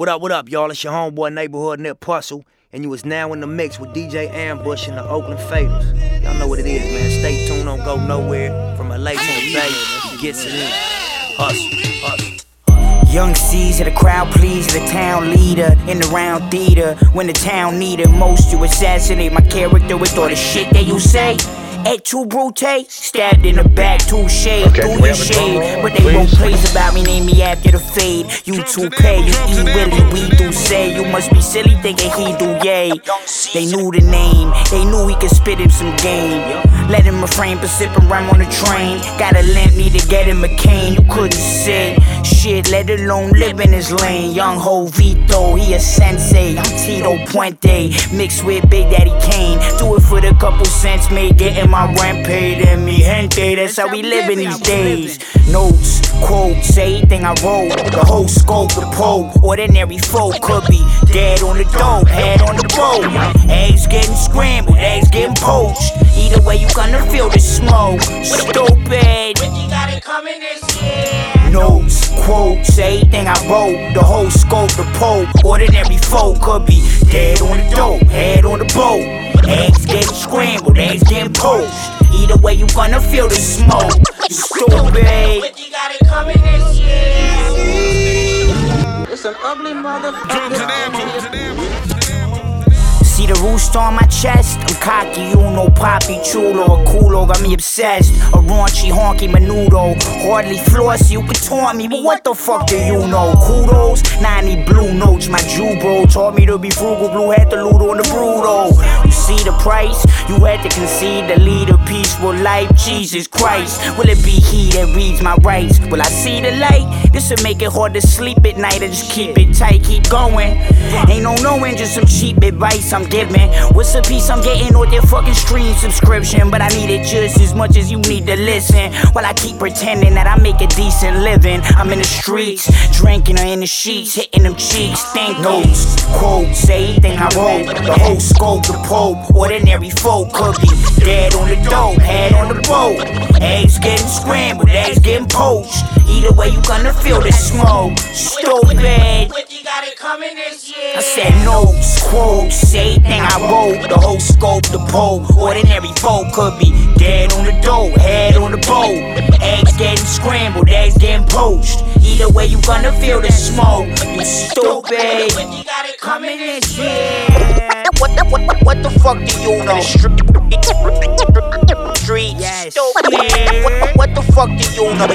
What up, what up, y'all? It's your homeboy neighborhood Nip Puzzle, and you is now in the mix with DJ Ambush and the Oakland Faders. Y'all know what it is, man. Stay tuned, don't go nowhere. From LA to the Bay, gets it in. Hustle, hustle. Young C's the crowd pleaser, the town leader in the round theater. When the town needed most, you assassinate my character with all the shit that you say. Et tu brute, stabbed in the back, two shade, Okay, through your have drum shade. But they won't praise about me, name me after the fade. You two pay, you eat Willie, we do say. You must be silly thinking he do yay. They knew the name, they knew he could spit him some game. Let him refrain for sipping rhyme on the train. Gotta limp me to get him a cane, you couldn't say shit, let alone live in his lane. Young Ho Vito, he a sensei. I'm Tito Puente, mixed with Big Daddy Kane. Do it for the couple cents made, getting my rent paid. And me gente, that's how we living these days. Notes, quotes, say anything I wrote. The whole scope, the pole. Ordinary folk could be dead on the dope, head on the boat. Eggs getting scrambled, eggs getting poached. Either way, you gonna feel the smoke. Stupid. Notes, quotes, anything I wrote, the whole scope, the pole. Ordinary folk could be dead on the dope, head on the boat. Eggs getting scrambled, eggs getting poached. Either way, you gonna feel the smoke. You stupid. It's an ugly motherfucker. The rooster on my chest? I'm cocky, you know, poppy, chulo, or culo, got me obsessed. A raunchy, honky, menudo. Hardly floss, you can taunt me, but what the fuck do you know? Kudos, 90 blue notes, my Jew bro taught me to be frugal, blue had to loot on the brutal. See the price? You had to concede to lead a peaceful life, Jesus Christ. Will it be he that reads my rights? Will I see the light? This'll make it hard to sleep at night, I just keep it tight, keep going. Ain't no knowing, just some cheap advice I'm giving. What's a piece I'm getting with your fucking stream subscription? But I need it just as much as you need to listen. While I keep pretending that I make a decent living. I'm in the streets, drinking or in the sheets, hitting them cheeks. Think notes, quotes, say anything I wrote. The whole scope, the pope, ordinary folk could be dead on the dope, head on the boat. Eggs getting scrambled, eggs getting poached. Either way, you gonna feel the smoke. Stupid. I said notes, quotes, anything I wrote, the whole scope, the pole. Ordinary folk could be dead on the dope, head on the boat. Eggs getting scrambled, eggs getting poached. Either way, you gonna feel the smoke. You stupid. Coming in here. What the, what, what, what the fuck do you know? Streets. Yes. What, what, what the fuck do you know?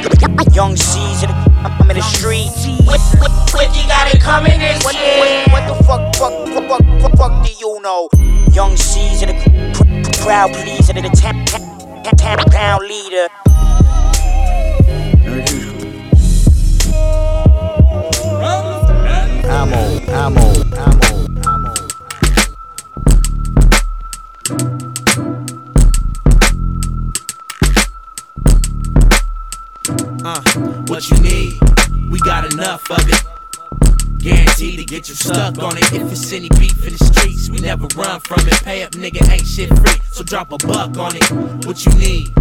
Young Caesar, I'm in the streets. You got it coming in what, what, what the fuck, fuck, fuck, fuck, fuck, fuck do you know? Young Caesar, the cr- cr- crowd pleaser, the town, town, town, town leader. Ammo, ammo, ammo, Uh, what you need, we got enough of it. Guaranteed to get you stuck on it. If it's any beef in the streets, we never run from it. Pay up, nigga, ain't shit free, so drop a buck on it. What you need,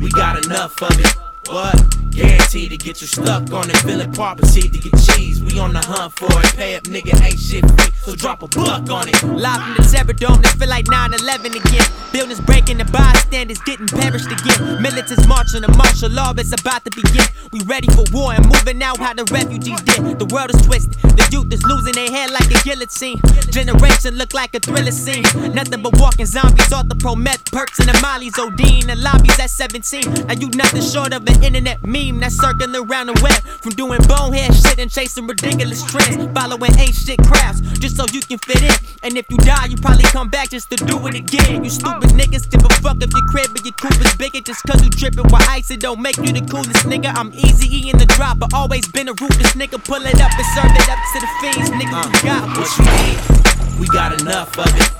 we got enough of it. What? Guaranteed to get you stuck on it. Feeling property to get cheese. We on the hunt for it. Pay up, nigga, ain't shit free, so drop a buck on it. Live from the Terror Dome, it feel like 9-11 again. Buildings breaking, the bystanders getting perished again. Militants marching, the martial law is about to begin. We ready for war and moving out how the refugees did. The world is twisted, the youth is losing their head like a guillotine. Generation look like a thriller scene. Nothing but walking zombies, all the pro meth perks and the mollies, OD in the lobbies at 17. Now you nothing short of an internet meme that's circling around the web. From doing bonehead shit and chasing ridiculous trends. Following ain't shit crafts just so you can fit in. And if you die, you probably come back just to do it again. You stupid niggas give a fuck if your crib or your coupe is bigger. Just cause you drippin' with ice, it don't make you the coolest nigga. I'm easy E in the drop, but always been a ruthless nigga. Pull it up and serve it up to the fiends, nigga. You uh, got What you need, we got enough of it.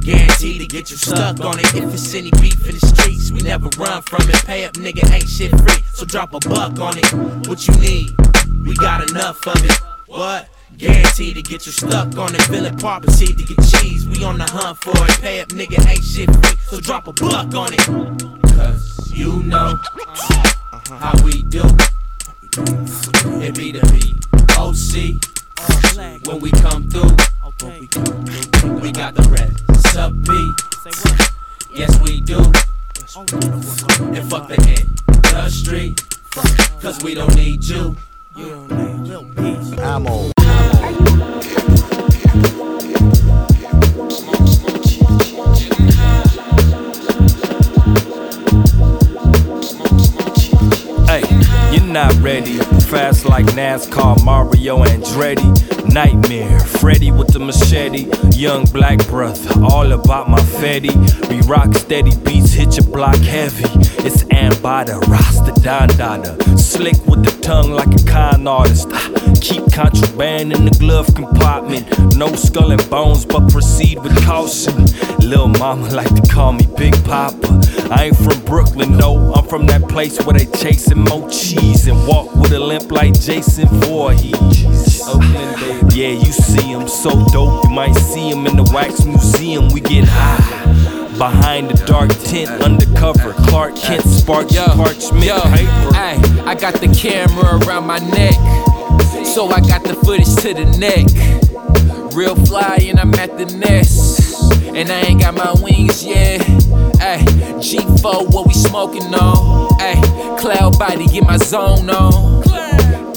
Guaranteed to get you stuck on it. If it's any beef in the streets, we never run from it. Pay up, nigga, ain't shit free, so drop a buck on it. What you need, we got enough of it. What? Guaranteed to get you stuck on it. Feeling property to get cheese. We on the hunt for it. Pay up, nigga, ain't shit free, so drop a buck on it. Cause you know how we do. It be the OC. When we come through, we got the recipe. Yes, we do. And fuck the industry. Cause we don't need you. Hey, you're not ready. Fast like NASCAR, Mario Andretti. Nightmare, Freddy with the machete. Young black brother, all about my fetty. We rock steady beats, hit your block heavy. It's Ambada, Rasta Don Dada. Slick with the tongue like a con artist. Ah, Keep contraband in the glove compartment. No skull and bones, but proceed with caution. Lil' mama like to call me Big Papa. I ain't from Brooklyn, no. I'm from that place where they chasing mo cheese and walk with a limp like Jason Voorhees. Yeah, you see him so dope. You might see him in the Wax Museum. We get high. Behind the dark tent, undercover. Clark Kent sparks parchment yo, paper. Ay, I got the camera around my neck, so I got the footage to the neck. Real fly and I'm at the nest, and I ain't got my wings yet. Ay, G4, what we smoking on? Ay, cloud body, get my zone on.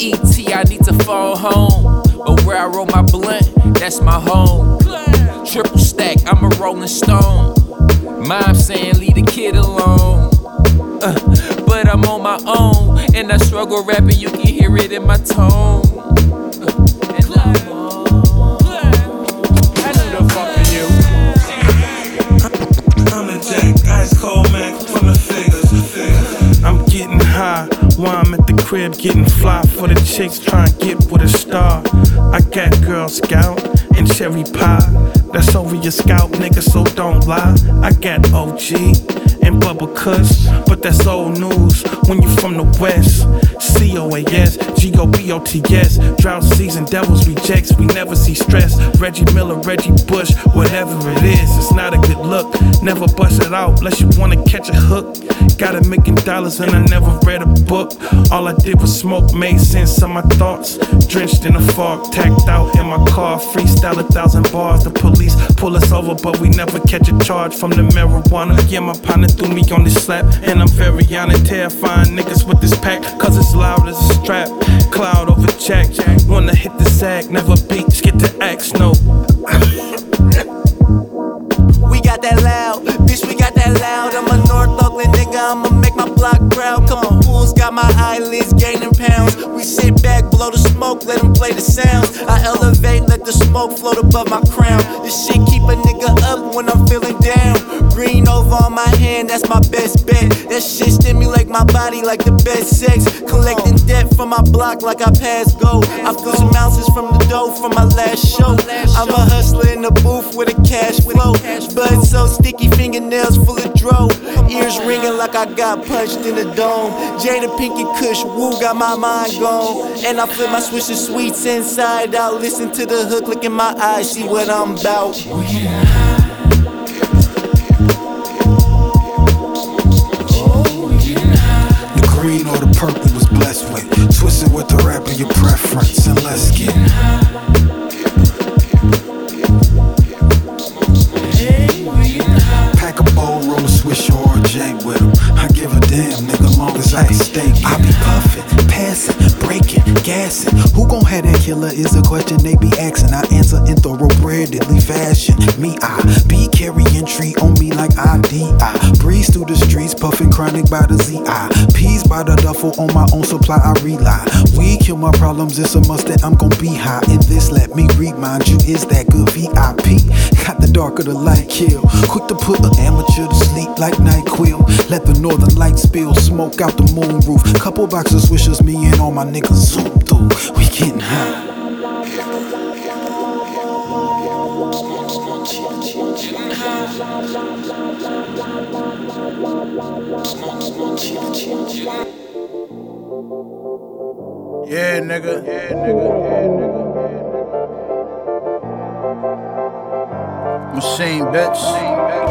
ET, I need to phone home, but where I roll my blunt, that's my home. Triple stack, I'm a rolling stone. Mom saying leave the kid alone. Uh, but I'm on my own, and I struggle rapping. You can hear it in my tone. Uh, and high while I'm at the crib getting fly for the chicks trying to get with a star. I got Girl Scout and cherry pie. That's over your scalp, nigga, so don't lie. I got OG and Bubba Kush, but that's old news when you from the West. C O A S, G O B O T S. Drought season, devils rejects, we never see stress. Reggie Miller, Reggie Bush, whatever it is, it's not a good look. Never bust it out unless you wanna catch a hook. Got a million dollars and I never read a book. All I did was smoke, made sense of my thoughts. Drenched in the fog, tacked out in my car, a thousand bars. The police pull us over, but we never catch a charge from the marijuana. Yeah, my partner threw me on this slap, and I'm very on it, terrifying niggas with this pack, cause it's loud as a strap. Cloud over jack, wanna hit the sack, never beat, get the axe, no. We got that loud, bitch, we got that loud. I'm a North Oakland nigga, I'ma make my block proud. Couple fools got my eyelids gaining. We sit back, blow the smoke, let them play the sounds. I elevate, let the smoke float above my crown. This shit keep a nigga up when I'm feeling down. Green over on my hand, that's my best bet. That shit stimulate my body like the best sex. Collecting debt from my block like I pass go. I flew some ounces from the dough from my last show. I'm a hustler in the booth with a cash flow. Bud so sticky, fingernails full of dro. Ears ringing like I got punched in the dome. Jada Pinky Kush, woo, got my mind gone. And I flip my switch of sweets inside out. Listen to the hook, look in my eyes, see what I'm about. The green or the purple was blessed with. Twist it with the rap of your preference, and let's get Pack a bowl, roll a swish or a J with 'em. I give a damn, nigga, long as I can stay. I be puffin', passing, breaking, gassing. Who gon' have that killer is a question they be asking. I answer in thoroughbredly fashion. Me, I be carrying tree on me like ID. I breeze through the streets, puffin' chronic by the ZI. Peas by the duffel on my own supply, I rely. We kill my problems, it's a must that I'm gon' be high. In this, let me remind you, is that good VIP? Got the dark darker the light kill. Quick to put an amateur to sleep like NyQuil. Let the northern light spill smoke out the moon roof. Couple boxes swishers, me and all my niggas zoom through. We getting high. Yeah, nigga. Yeah, nigga. Yeah, nigga. Machine bitch.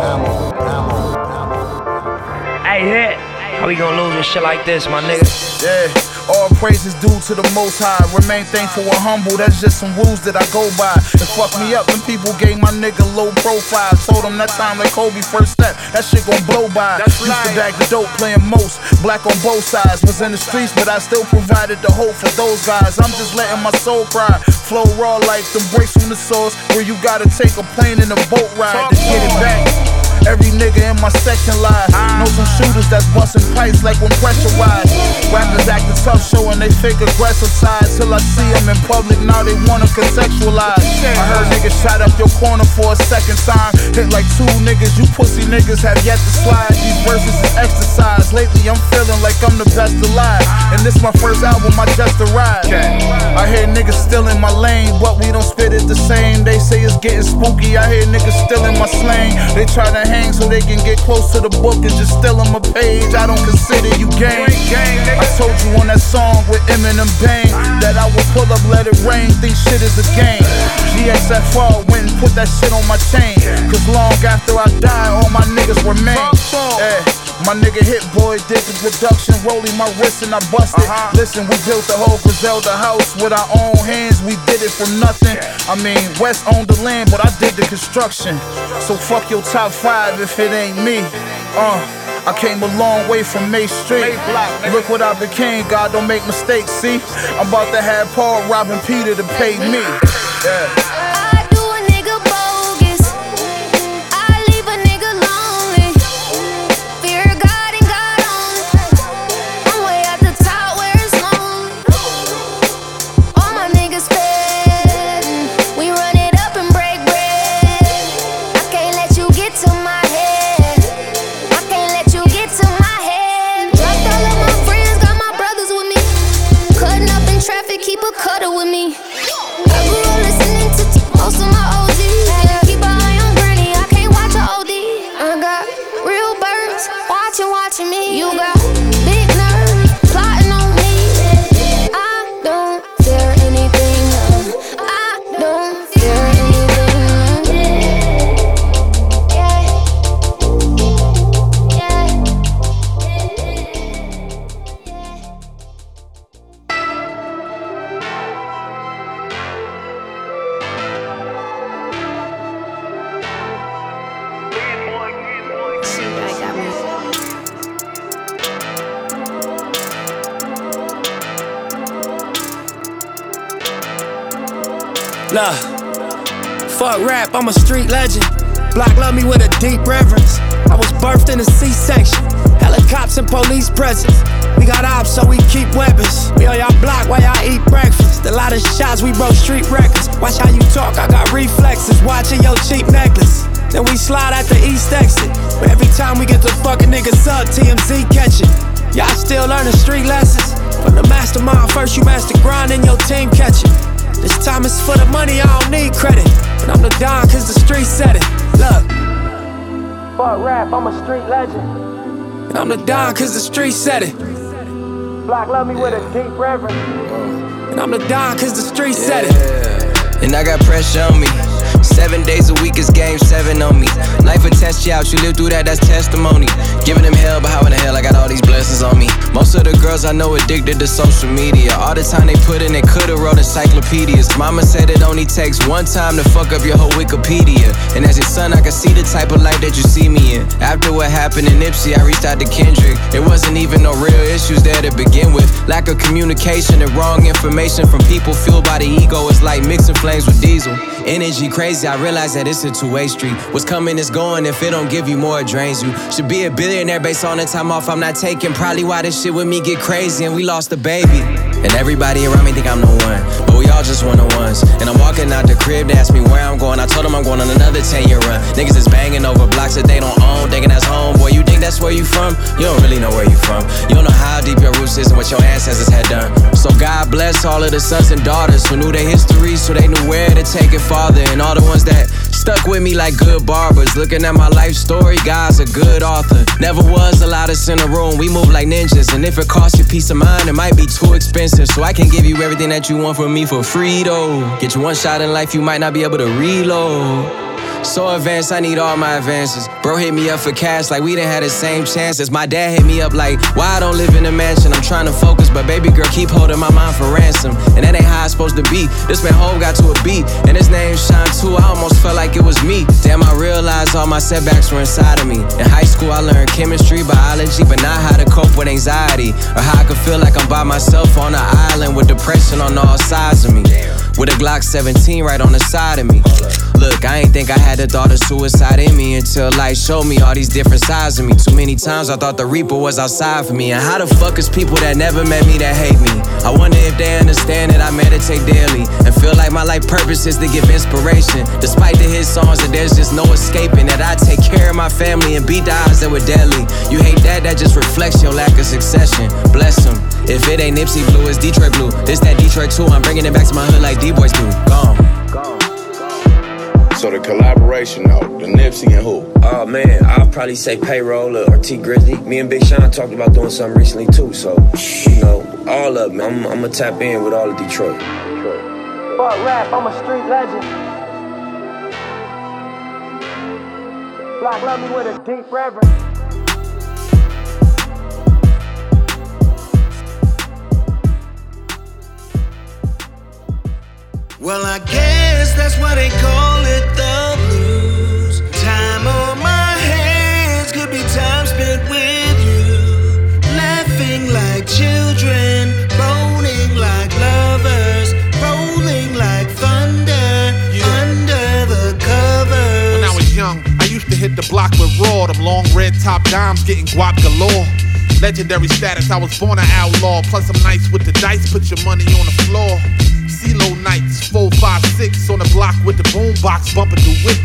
Ammo. Ammo. Hey, hit. How we gonna lose with shit like this, my nigga? Yeah, all praises due to the most high. Remain thankful and humble, that's just some rules that I go by. It fucked me up when people gave my nigga low profile. Told him that time like Kobe first step, that shit gon' blow by. That's Used to bag the dope, playing most. Black on both sides, was in the streets, but I still provided the hope for those guys. I'm just letting my soul cry. Flow raw like them breaks from the source, where you gotta take a plane and a boat ride to get it back. Every nigga in my section lie. Know some shooters that's busting pipes like when pressurized. Rappers acting tough, showing they fake aggressive side. Till I see them in public, now they wanna contextualize. I heard niggas shot up your corner for a second time. Hit like two niggas, you pussy niggas have yet to slide. These verses is exercise. Lately, I'm feeling like I'm the best alive. And this my first album, I just arrived. I hear niggas still in my lane, but we don't spit it the same. They say it's getting spooky. I hear niggas still in my slang. They try to hang so they can get close to the book and just steal them a page. I don't consider you game. I told you on that song with Eminem Bang that I would pull up, let it rain, think shit is a game. GXFR went and put that shit on my chain. Cause long after I die, all my niggas remain. Yeah. My nigga Hit Boy did the production, rolling my wrist and I busted. Listen, we built the whole Griselda house with our own hands. We did it from nothing. I mean, West owned the land, but I did the construction. So fuck your top five if it ain't me. Uh. I came a long way from May Street. Look what I became, God don't make mistakes, see? I'm about to have Paul robbing Peter to pay me. Yeah. You master grind, and your team catch it. This time it's for the money, I don't need credit. But I'm the Don cause the street said it. Look. Fuck rap, I'm a street legend. And I'm the Don cause the street said it. Black love me with a deep reverence. And I'm the Don cause the street said it. And I got pressure on me. Seven days a week is game seven on me. Life will test you out, you live through that, that's testimony. Giving them hell, but how in the hell I got all these blessings on me? Most of the girls I know addicted to social media. All the time they put in, they could've wrote encyclopedias. Mama said it only takes one time to fuck up your whole Wikipedia. And as your son, I can see the type of life that you see me in. After what happened in Nipsey, I reached out to Kendrick. It wasn't even no real issues there to begin with. Lack of communication and wrong information from people fueled by the ego. It's like mixing flames with diesel. Energy crazy, I realize that it's a two-way street. What's coming is going, if it don't give you more, it drains you. Should be a billionaire based on the time off I'm not taking. Probably why this shit with me get crazy and we lost a baby. And everybody around me think I'm the one, but we all just one on ones. And I'm walking out the crib, they ask me where I'm going. I told them I'm going on another 10 year run. Niggas is banging over blocks that they don't own, thinking that's home. Boy, you think that's where you from? You don't really know where you from. You don't know how deep your roots is and what your ancestors had done. So God bless all of the sons and daughters who knew their history, so they knew where to take it farther. And all the ones that stuck with me like good barbers. Looking at my life story, God's a good author. Never was allowed us in a room, we move like ninjas. And if it costs you peace of mind, it might be too expensive. So I can give you everything that you want from me for free, though. Get you one shot in life, you might not be able to reload. So advanced, I need all my advances. Bro hit me up for cash like we didn't have the same chances. My dad hit me up like, why I don't live in a mansion? I'm trying to focus, but baby girl keep holding my mind for ransom. And that ain't how it's supposed to be. This man home got to a beat, and his name Shine too. I felt like it was me. Damn, I realized all my setbacks were inside of me. In high school, I learned chemistry, biology, but not how to cope with anxiety. Or how I could feel like I'm by myself on an island with depression on all sides of me. With a Glock 17 right on the side of me. Look, I ain't think I had the thought of suicide in me until life showed me all these different sides of me. Too many times I thought the Reaper was outside for me. And how the fuck is people that never met me that hate me? I wonder if they understand that I meditate daily and feel like my life purpose is to give inspiration. Despite the hit songs, that there's just no escaping. That I take care of my family and beat the odds that were deadly. You hate that, that just reflects your lack of succession. Bless them. If it ain't Nipsey Blue, it's Detroit Blue. This that Detroit too. I'm bringing it back to my hood like D-Boys do. Gone. So the collaboration though, the Nipsey and who? Oh man, I'll probably say payroll or Tee Grizzley. Me and Big Sean talked about doing something recently too. So, you know, all of them. I'm, I'm gonna tap in with all of Detroit. Fuck rap, I'm a street legend. Black love me with a deep reverence. Well, I guess that's why they call it the blues. Time on my hands could be time spent with you. Laughing like children, boning like lovers, rolling like thunder under the covers. When I was young, I used to hit the block with raw, them long red top dimes getting guap galore. Legendary status, I was born an outlaw. Plus, I'm nice with the dice, put your money on the floor. CeeLo nights, 456 on the block with the boombox bumping the whip.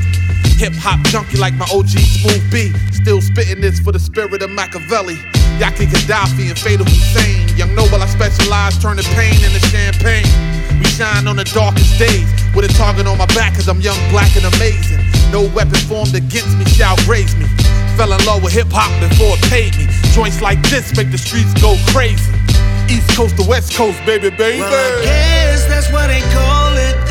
Hip hop junkie like my OG Smooth B. Still spitting this for the spirit of Machiavelli. Yaki Kadafi and Fatal Hussein. Young Noble, I specialize turning pain into champagne. We shine on the darkest days with a target on my back cause I'm young, black, and amazing. No weapon formed against me shall graze me. Fell in love with hip hop before it paid me. Joints like this make the streets go crazy. East Coast to West Coast, baby, baby. Well, I guess that's why they call it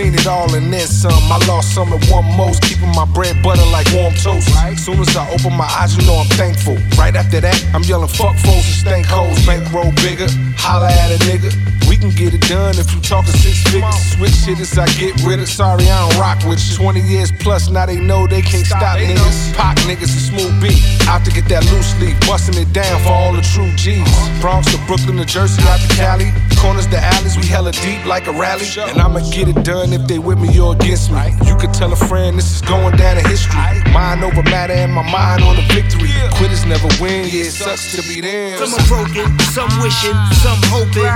Seen it all and then some. I lost some and one most, keeping my bread butter like warm toast. Soon as I open my eyes, you know I'm thankful. Right after that, I'm yelling fuck foes and stank hoes. Bankroll bigger, holla at a nigga. We can get it done if you talking six figures. Switch shit as I get rid of. Sorry, I don't rock with you. 20 years plus, now they know they can't stop niggas. Pop niggas a smooth beat. Out to get that loose leaf, busting it down for all the true G's. Bronx to Brooklyn to Jersey, out to Cali. Corners to alleys, we hella deep like a rally. And I'ma get it done if they with me or against me. You could tell a friend this is going down in history. Mind over matter and my mind on the victory. Quitters never win, yeah, it sucks to be them. Some are broken, some wishing, some hoping,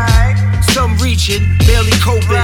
some reaching, barely coping.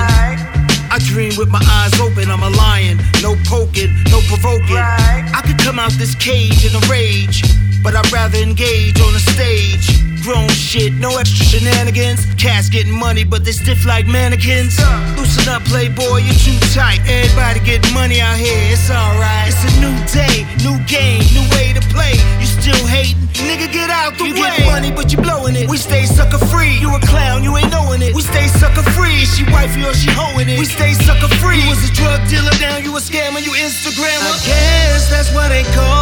I dream with my eyes open, I'm a lion, no poking, no provoking. I could come out this cage in a rage, but I'd rather engage on a stage. Grown shit, no extra shenanigans. Cats getting money, but they stiff like mannequins. Loosen up, playboy, you're too tight. Everybody getting money out here, it's alright. It's a new day, new game, new way to play. You still hating? Nigga, get out the You way. get money, but you blowing it. We stay sucker free. You a clown, you ain't knowing it. We stay sucker free. She wifey or she hoeing it? We stay sucker free. You was a drug dealer, now you a scammer, you Instagrammer. I guess that's why they call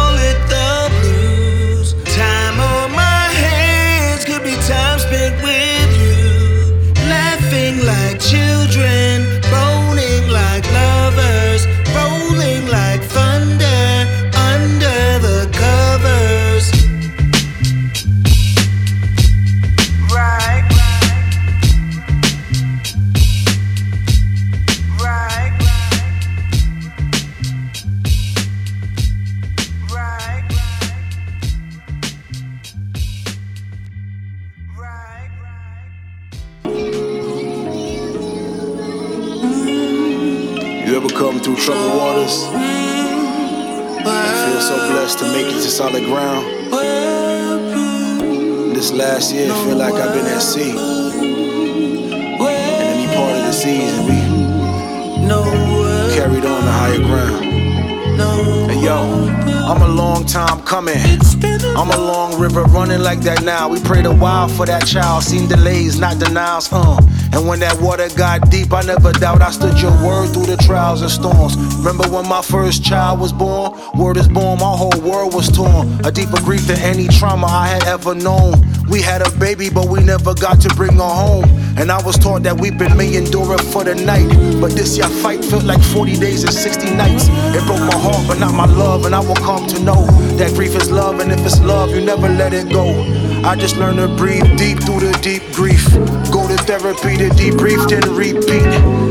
for that child. Seen delays, not denials, uh. And when that water got deep, I never doubt I stood your word through the trials and storms. Remember when my first child was born? Word is born, my whole world was torn. A deeper grief than any trauma I had ever known. We had a baby, but we never got to bring her home. And I was taught that weeping may endure it for the night. But this year fight felt like 40 days and 60 nights. It broke my heart, but not my love. And I will come to know that grief is love. And if it's love, you never let it go. I just learned to breathe deep through the deep grief. Go to therapy to debrief, then repeat.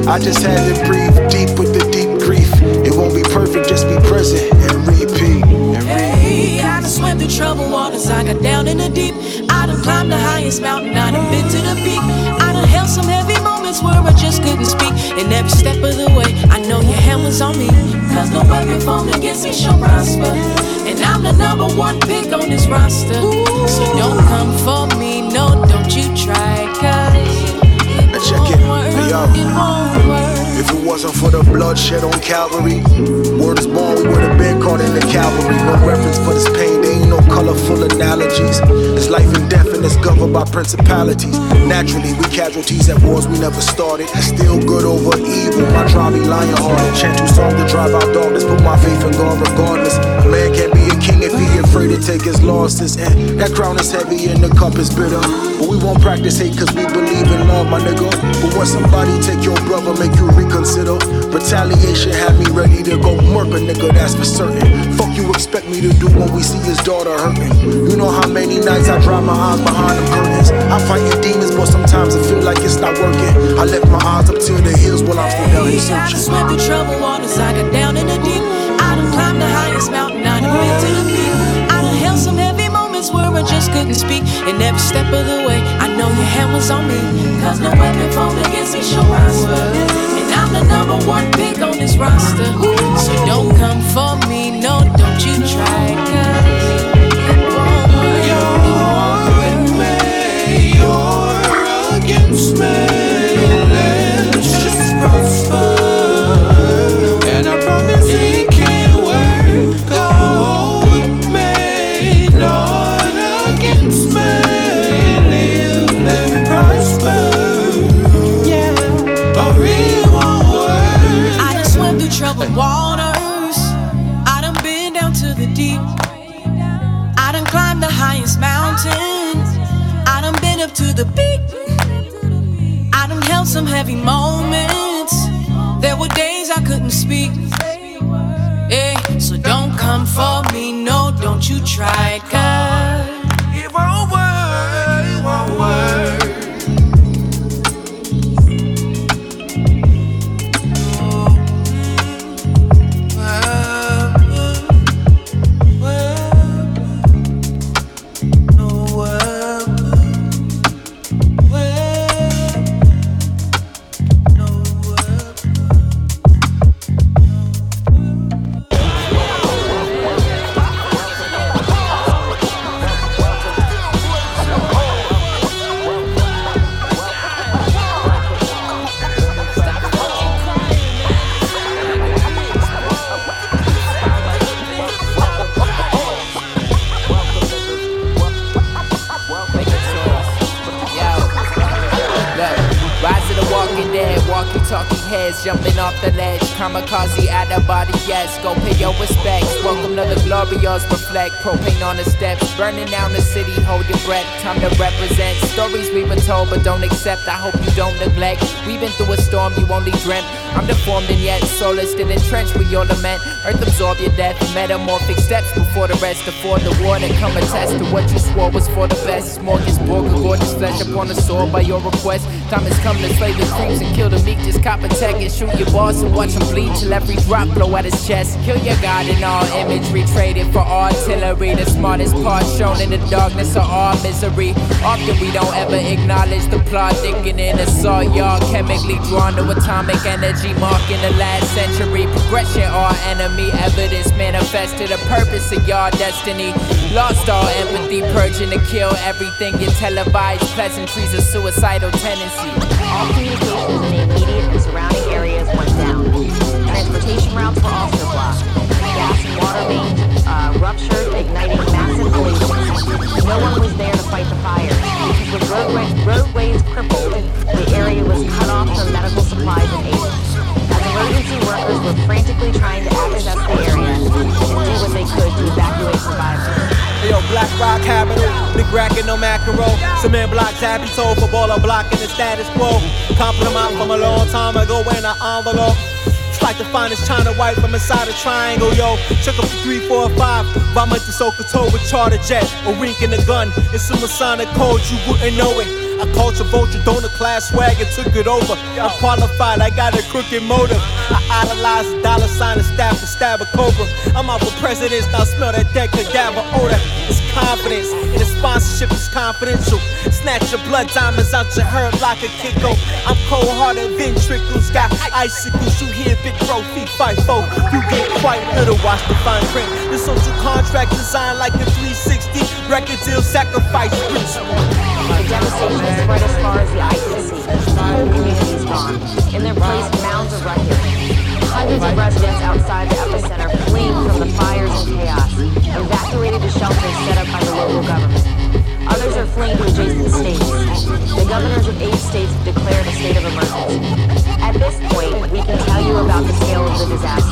I just had to breathe deep with the deep grief. It won't be perfect, just be present and repeat. And Hey, I done swam through troubled waters. I got down in the deep. I done climbed the highest mountain. I done been to the peak. I done held some heavy moments where I just couldn't speak. And every step of the way, I know your hand was on me. Cause no weapon formed against me shall prosper. And I'm the number one pick on this roster. So don't come for me, no, don't you try. Cause check it. Hey, yo. Wasn't for the bloodshed on Calvary, word is born, we would have been caught in the cavalry. No reference for this pain, there ain't no colorful analogies. It's life and death, and it's governed by principalities. Naturally, we casualties at wars we never started. Still good over evil. My drive be lion hearted. Chant two songs to drive out darkness. Put my faith in God regardless. A man can't be king if he afraid to take his losses. And that crown is heavy and the cup is bitter. But we won't practice hate cause we believe in love, my nigga. But when somebody take your brother, make you reconsider. Retaliation had me ready to go murk a nigga, that's for certain. Fuck you expect me to do when we see his daughter hurting. You know how many nights I dry my eyes behind the curtains. I fight your demons, but sometimes it feel like it's not working. I lift my eyes up to the hills while I'm still down here I done searching. swam through troubled waters. I got down in the deep. I done climbed the highest mountain. I done to. I held some heavy moments where I just couldn't speak. And every step of the way, I know your hand was on me. Cause no weapon formed against me shall prosper. And I'm the number one pick on this roster. So don't come for me, no, don't you try. Cause troubled waters. I done been down to the deep. I done climbed the highest mountain. I done been up to the peak. I done held some heavy moments. There were days I couldn't speak. Hey, so don't come for me, no, don't you try, cause but don't accept. I hope you don't neglect. We've been through a storm you only dreamt. I'm deformed and yet soulless, still entrenched with your lament. Earth absorb your death, metamorphic steps before the rest. Afford the war that come attest to what you swore was for the best. Smorgasbord, gorgeous flesh upon the sword by your request. Time has come to slay the creeps and kill the meek. Just cop a tech and shoot your boss and watch him bleed till every drop blow at his chest. Kill your god in all imagery, traded for artillery. The smartest part shown in the darkness of our misery. Often we don't ever acknowledge the plot, thinking in saw y'all chemically drawn to atomic energy, marking the last century. Progression, our enemy, evidence manifested a purpose of y'all destiny. Lost all empathy, purging to kill everything. Your televised pleasantries of suicidal All communications in the immediate and surrounding areas went down. Transportation routes were also blocked. Gas and water mains ruptured, igniting massive collisions. No one was there to fight the fires. Because with roadway, roadways crippled, the area was cut off from medical supplies and aid. As emergency workers were frantically trying to access the area and do what they could to evacuate survivors. Yo, Black Rock Capital, big racket, no macro. Cement blocks, happy toe, footballer blocking the status quo. Compliment from a long time ago in an envelope. It's like the finest China white from inside a triangle, yo. Check up for three, four, five. Vomit the Sokoto with charter jet. A wink in the gun. It's a Masonic code, you wouldn't know it. I culture vulture, donor class swag and took it over. I'm qualified, I got a crooked motive. I idolize a dollar sign and stab and stab a cobra. I'm out for presidents, now smell that dead cadaver odor. It's confidence, and the sponsorship is confidential. Snatch your blood diamonds out your hurt like a kicko. I'm cold hearted, ventricles, got icicles. You hear big trophy fight for. You get quite little, watch the fine print. The social contract designed like a 360 record deal sacrifice The devastation has spread as far as the eye can see. Whole communities gone. In their place, mounds of wreckage. Hundreds of residents outside the epicenter fleeing from the fires and chaos, evacuated to shelters set up by the local government. Others are fleeing to adjacent states. The governors of eight states have declared a state of emergency. At this point, we can tell you about the scale of the disaster.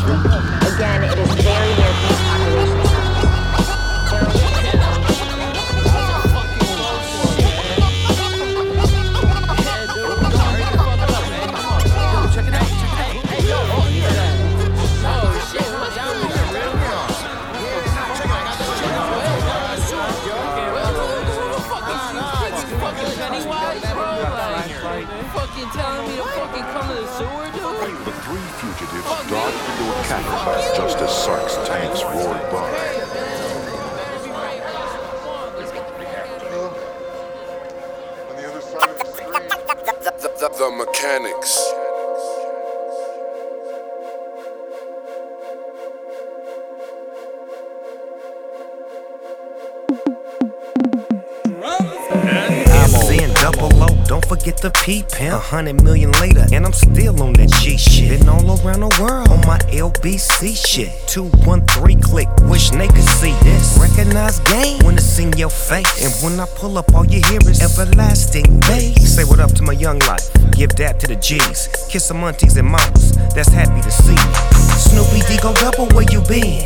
P pimp. A hundred million later, and I'm still on that G shit. Been all around the world on my LBC shit. 213 click, wish they could see this. Recognize game when it's in your face. And when I pull up, all you hear is everlasting bass. Say what up to my young life, give dap to the G's. Kiss some aunties and mamas, that's happy to see me. Snoopy D go double, where you been?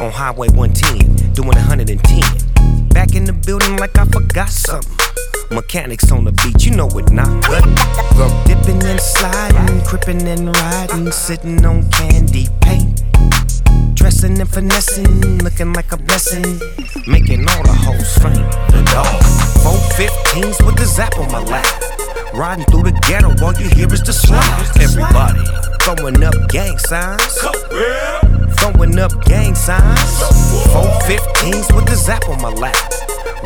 On Highway 110, doing 110. Back in the building like I forgot something. Mechanics on the beat, you know it not good. Dipping and sliding, crippin' and riding, sitting on candy paint. Dressing and finessing, looking like a blessing. Making all the hoes faint. The dog. Four 15s with the zap on my lap. Riding through the ghetto, all you hear is the slide. Everybody throwing up gang signs. Throwing up gang signs. Four 15s with the zap on my lap.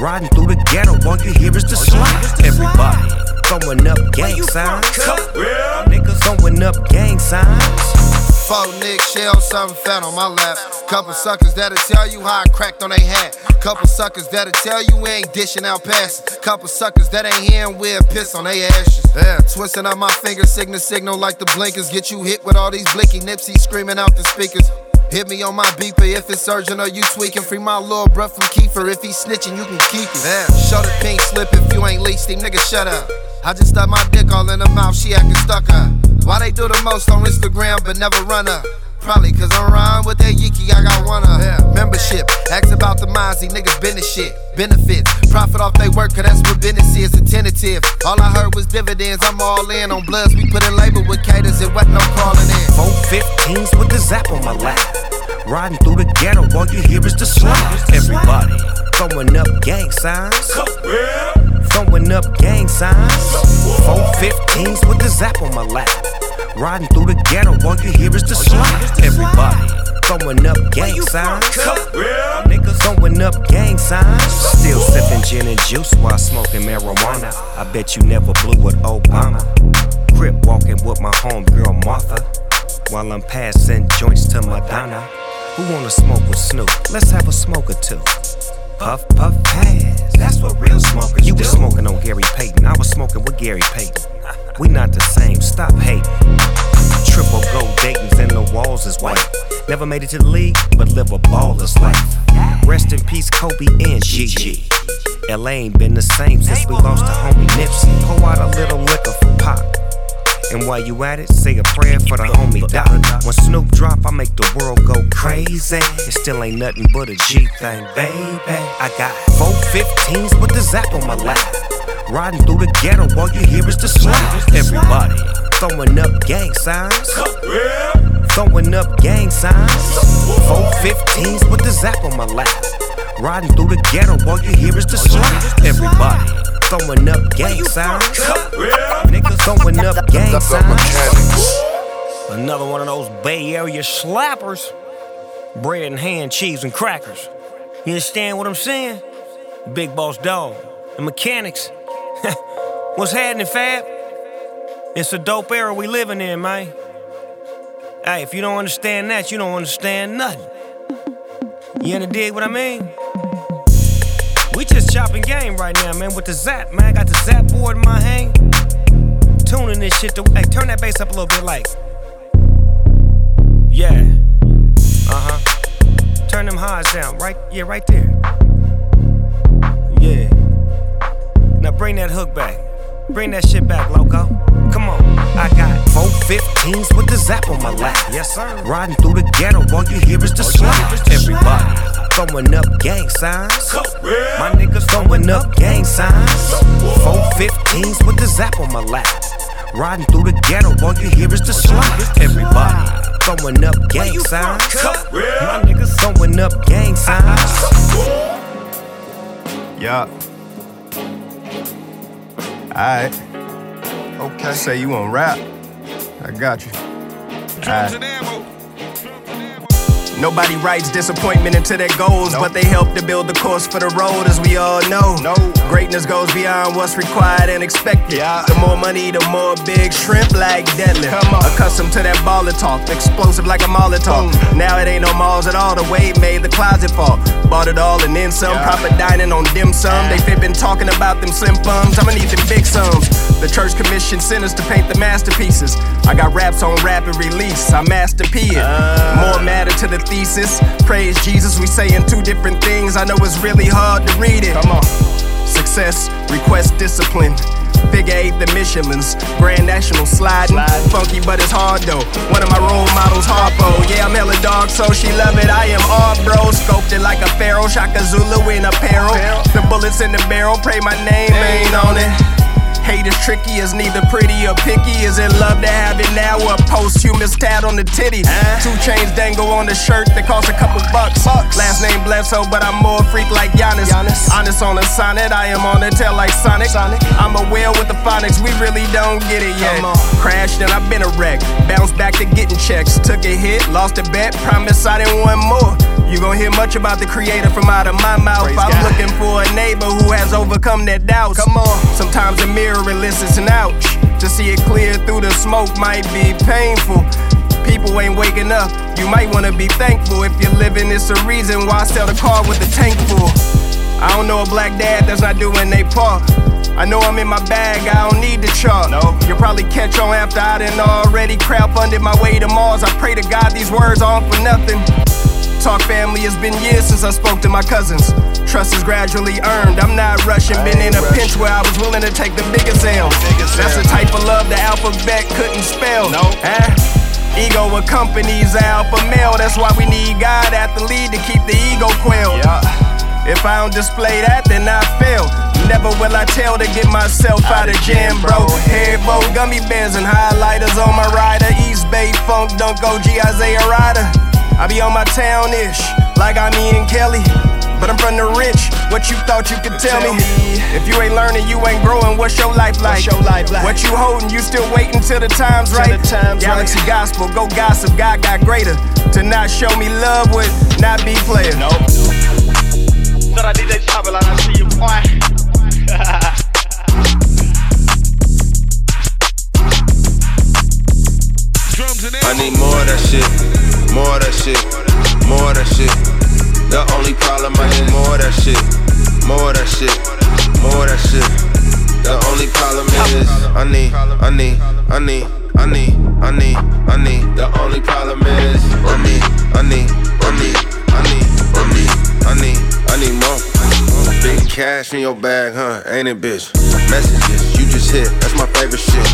Riding through the ghetto, all you hear is the slide. Everybody throwing up gang signs. Niggas throwing up gang signs. Four Nick shell, something fat on my lap. Couple suckers that'll tell you how I cracked on they hat. Couple suckers that'll tell you we ain't dishing out passes. Couple suckers that ain't hearing we'll piss on they ashes. Yeah, twisting up my fingers, signal signal like the blinkers. Get you hit with all these blinky nipsies screaming out the speakers. Hit me on my beeper if it's urgent or you tweaking. Free my little bruh from Kiefer. If he snitching, you can keep it. Yeah, show the pink slip if you ain't leased nigga, shut up. I just stuck my dick all in her mouth, she acting stuck up. Why they do the most on Instagram but never run up? Probably cause I'm riding with that Yiki, I got one of yeah. Membership, ask about the Mozzie, niggas been the shit. Benefits, profit off they work, cause that's what business is, a tentative. All I heard was dividends, I'm all in on bloods. We put in labor with caters, it wasn't no crawling in. Four 15s with the zap on my lap. Riding through the ghetto, all you hear is the slide. Everybody throwing up gang signs. Throwing up gang signs. Four 15s with the zap on my lap. Riding through the ghetto, all you hear is the slide. Everybody throwing up gang signs. Niggas throwing up gang signs. Still sipping gin and juice while smoking marijuana. I bet you never blew with Obama. Crip walking with my homegirl Martha. While I'm passing joints to Madonna. Who wanna smoke with Snoop? Let's have a smoke or two. Puff, puff, pass. That's what real smokers You was smoking on Gary Payton. I was smoking with Gary Payton. We not the same. Stop hating. Triple gold Dayton's and the walls is white. Never made it to the league, but live a baller's life. Rest in peace, Kobe and Gigi. LA ain't been the same since we lost to homie Nipsey. Pour out a little liquor for Pop. And while you at it, say a prayer for the homie Doc. When Snoop drop, I make the world go crazy. It still ain't nothing but a G thing, baby. I got four 15s with the zap on my lap. Riding through the ghetto, all you hear is the slap. Everybody throwing up gang signs. Throwing up gang signs. Four 15s with the zap on my lap. Riding through the ghetto, all you hear is the slap. Everybody throwing up gang signs. Niggas throwing up gang signs. Another one of those Bay Area slappers. Bread and hand, cheese and crackers. You understand what I'm saying? Big boss dog. The mechanics. What's happening, Fab? It's a dope era we living in, man. Hey, if you don't understand that, you don't understand nothing. You understand what I mean? We just chopping game right now, man, with the zap, man. Got the zap board in my hand. Tuning this shit to hey, turn that bass up a little bit like. Yeah. Uh-huh. Turn them highs down, right? Yeah, right there. Yeah. Now bring that hook back. Bring that shit back, loco. Come on. I got four 15s with the zap on my lap. Yes, sir. Riding through the ghetto, all you hear is the slap. Everybody throwing up gang signs. My niggas throwing up gang signs. Four 15s with the zap on my lap. Riding through the ghetto, all you hear is the slap. Everybody throwing up gang signs. My niggas throwing up gang signs. Yup. Alright. Okay. Say you want rap. I got you. Alright. Nobody writes disappointment into their goals, but they help to build the course for the road, as we all know. No. Greatness goes beyond what's required and expected. Yeah. The more money, the more big shrimp like deadlift. Come on. Accustomed to that baller talk, explosive like a Molotov. Now it ain't no malls at all. The weight made the closet fall. Bought it all and then some. Yeah. Proper dining on dim sum. They fit been talking about them slim bums. I'ma need them big sums. The church commissioned sinners to paint the masterpieces. I got raps on rapid release. I master P it. Uh. More matter to the thesis. Praise Jesus, we saying two different things. I know it's really hard to read it. Come on. Success, request discipline. Figure eight, the Michelin's. Grand National sliding. Slide. Funky, but it's hard though. One of my role models, Harpo. Yeah, I'm hella dog, so she love it. I am all bro. Scoped it like a pharaoh. Shaka Zulu in apparel. The bullets in the barrel. Pray my name ain't on it. Hate is tricky, is neither pretty or picky. Is it love to have it now or a posthumous tat on the titty? Two chains dangle on the shirt that cost a couple bucks. Last name Bledsoe, but I'm more freak like Giannis. Honest on the sonnet, I am on the tail like Sonic. I'm a whale with the phonics, we really don't get it yet. Crashed and I've been a wreck. Bounced back to getting checks. Took a hit, lost a bet, promise I didn't want more. You gon' hear much about the creator from out of my mouth. Praise I'm God. looking for a neighbor who has overcome their doubts. Come on. Sometimes a mirror elicits an ouch. To see it clear through the smoke might be painful. People ain't waking up. You might wanna be thankful if you're living. It's a reason why I sell the car with the tank full. I don't know a black dad that's not doing they part. I know I'm in my bag, I don't need the chart. No. You'll probably catch on after I done already crowdfunded my way to Mars. I pray to God these words aren't for nothing. Talk family, it's been years since I spoke to my cousins. Trust is gradually earned. I'm not rushing. Been in a pinch where I was willing to take the biggest L. That's the type of love the alphabet couldn't spell. No. Huh? Ego accompanies alpha male. That's why we need God at the lead to keep the ego quelled. Yeah. If I don't display that, then I fail. Never will I tell to get myself out of jam, bro. Hairball, gummy bears, and highlighters on my rider. East Bay Funk, Dunk OG Isaiah Rider. I be on my town ish, like I'm Ian Kelly. but I'm from the rich. What you thought you could tell me? If you ain't learning, you ain't growing. What's your life like? show life like What you holding? You still waiting till the time's right? The time's Galaxy gospel, go gossip. God got greater. To not show me love would not be player. Nope. Thought I DJ Chopper, I see you, boy. I need more of that shit, more of that shit, more of that shit. The only problem I need more of that shit, more of that shit, more of that shit. The only problem is I need, I need, I need, I need, I need, I need. The only problem is I need, I need, I need, I need, I need, I need, I need more. Big cash in your bag, huh? Ain't it, bitch? Messages you just hit, that's my favorite shit.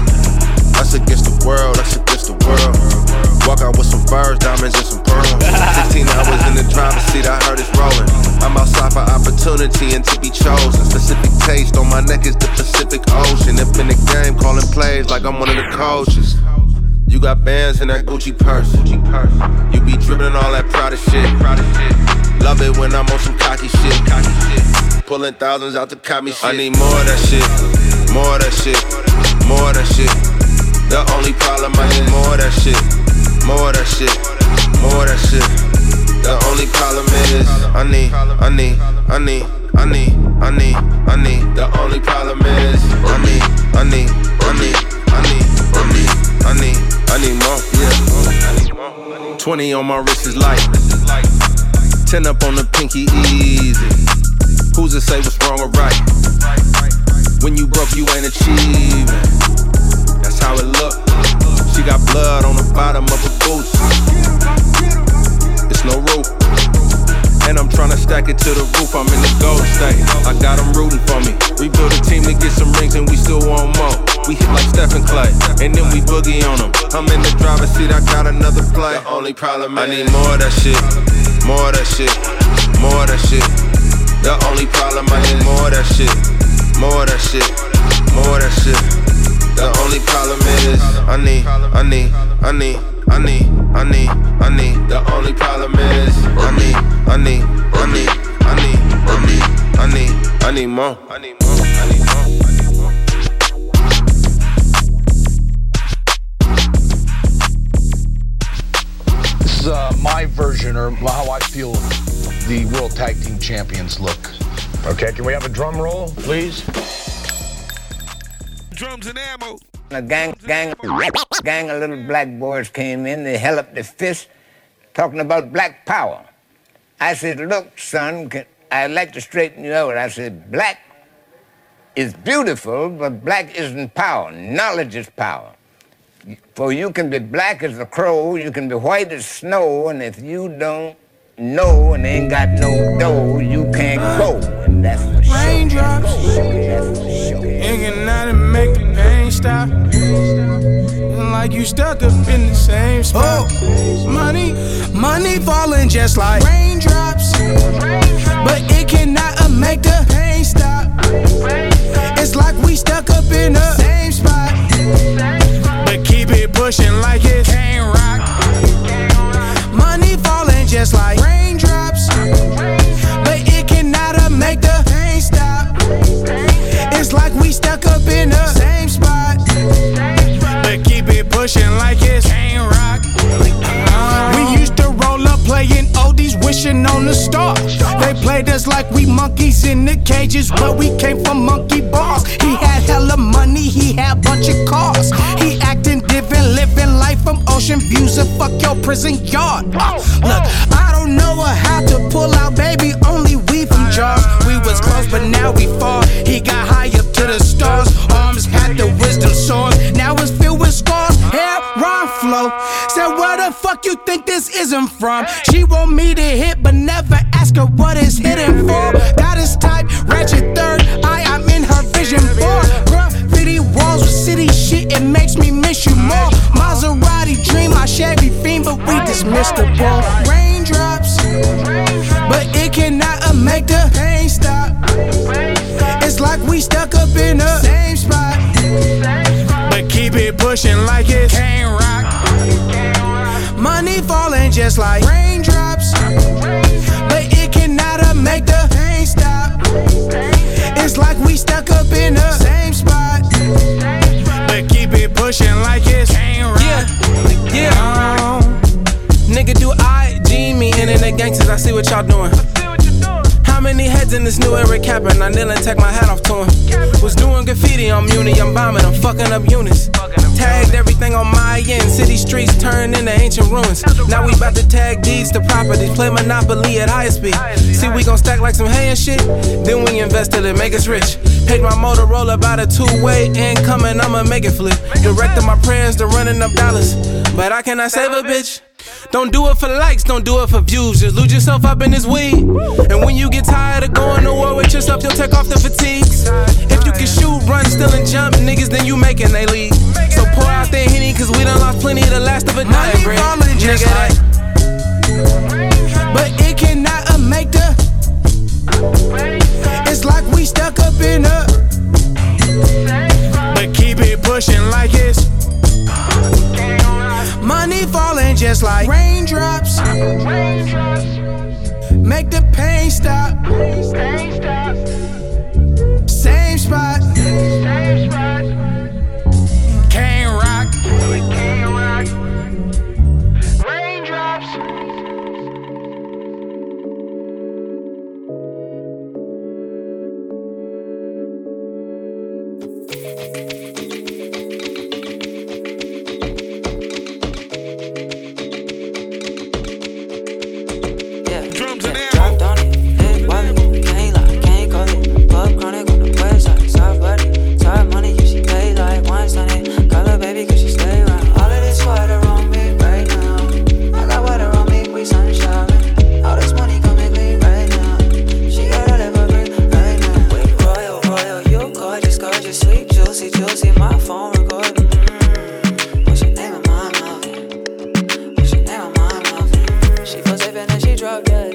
Us against the world, us against the world. Walk out with some furs, diamonds, and some pearls. 16 hours in the driver's seat, I heard it's rolling. I'm outside for opportunity and to be chosen. Specific taste on my neck is the Pacific Ocean. If in the game, calling plays like I'm one of the coaches. You got bands in that Gucci purse. You be dribbling all that Prada shit. Love it when I'm on some cocky shit. Pulling thousands out the copy shit. I need more of that shit. More of that shit. More of that shit. The only problem I need more of that shit, more of that shit, more of that shit. The only problem is I need, I need, I need, I need, I need, I need. The only problem is I need, I need, I need, I need, I need, I need, I need more. Yeah. 20 on my wrist is light. 10 up on the pinky easy. Who's to say what's wrong or right? When you broke, you ain't achieving That's how it look. She got blood on the bottom of her boots. It's no roof. And I'm trying to stack it to the roof. I'm in the gold state. I got them rooting for me. We built a team to get some rings and we still want more. We hit like Steph and Klay, and then we boogie on them. I'm in the driver's seat, I got another play. The only problem is I need more of that shit, more of that shit, more of that shit. The only problem I need more of that shit, more of that shit, more of that shit. The only problem is I need, I need, I need, I need, I need, I need. The only problem is I need, I need, I need, I need, I need, I need, I need more. I need more. I need more. This is uh, my version or how I feel the World Tag Team Champions look. Okay, can we have a drum roll, please? Drums and ammo. A gang, gang, gang of little black boys came in. They held up their fists, talking about black power. I said, "Look, son, I'd like to straighten you out." I said, "Black is beautiful, but black isn't power. Knowledge is power. For you can be black as a crow, you can be white as snow, and if you don't know and ain't got no dough, you can't go. That's for sure. Raindrops. That's for sure. and make the pain stop. Like you stuck up in the same spot. Oh. Money, money falling just like raindrops. But it cannot uh, make the pain stop. It's like we stuck up in the same spot. But keep it pushing like it can't rock. Money falling just like on a. They played us like we monkeys in the cages, but we came from monkey bars. He had hella money, he had bunch of cars. He acting different, living life from ocean views and fuck your prison yard. Look, I don't know how to pull out, baby, only we from jars. We was close, but now we fall. He got high up to the stars, had the wisdom swords. Now it's filled with scars, hair, rhyme flow. Said, where the fuck you think this isn't from? She want me to hit, but never ask her what it's hitting for. Got his type, ratchet third eye, I'm in her vision board. Graffiti walls with city shit, it makes me miss you more. Maserati dream, my Chevy fiend, but we dismissed the ball. Raindrops, but it cannot make the pain stop. It's like we stuck up in the same spot. But keep it pushing like it can't rock. Money falling just like raindrops. But it cannot make the pain stop. It's like we stuck up in the same spot. But keep it pushing like it can't rock. Yeah, yeah. Um, nigga, do I G me? And the gangsters, I see what y'all doing how many heads in this new era capping? I kneel and take my hat off to him. Was doing graffiti on Muni, I'm bombing, I'm fucking up units. Tagged everything on my end, city streets turned into ancient ruins. Now we bout to tag deeds to property, play Monopoly at higher speed. See, we gon' stack like some hay and shit, then we invested it, make us rich. Paid my Motorola by the two way income and I'ma make it flip. Directing my prayers to running up dollars, but I cannot save a bitch. Don't do it for likes, don't do it for views. Just lose yourself up in this weed. And when you get tired of going to war with yourself, you'll take off the fatigues. If you can shoot, run, still and jump, niggas, then you making they league. So pour out that henny, cause we done lost plenty. The last of a night, nigga. But it cannot make the. It's like we stuck up in a. But keep it pushing like it's. Money falling just like raindrops. Make the pain stop. Same spot. Same spot. and she drunk, yeah.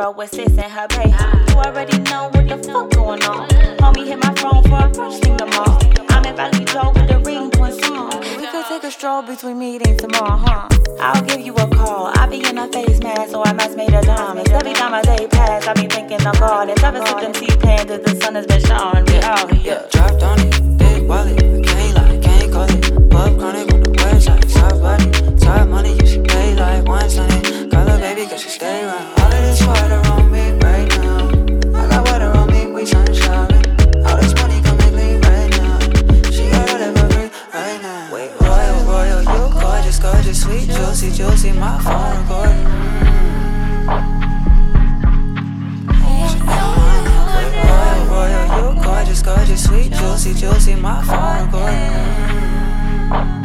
bro, what's this? And her Juicy, juicy, my phone good.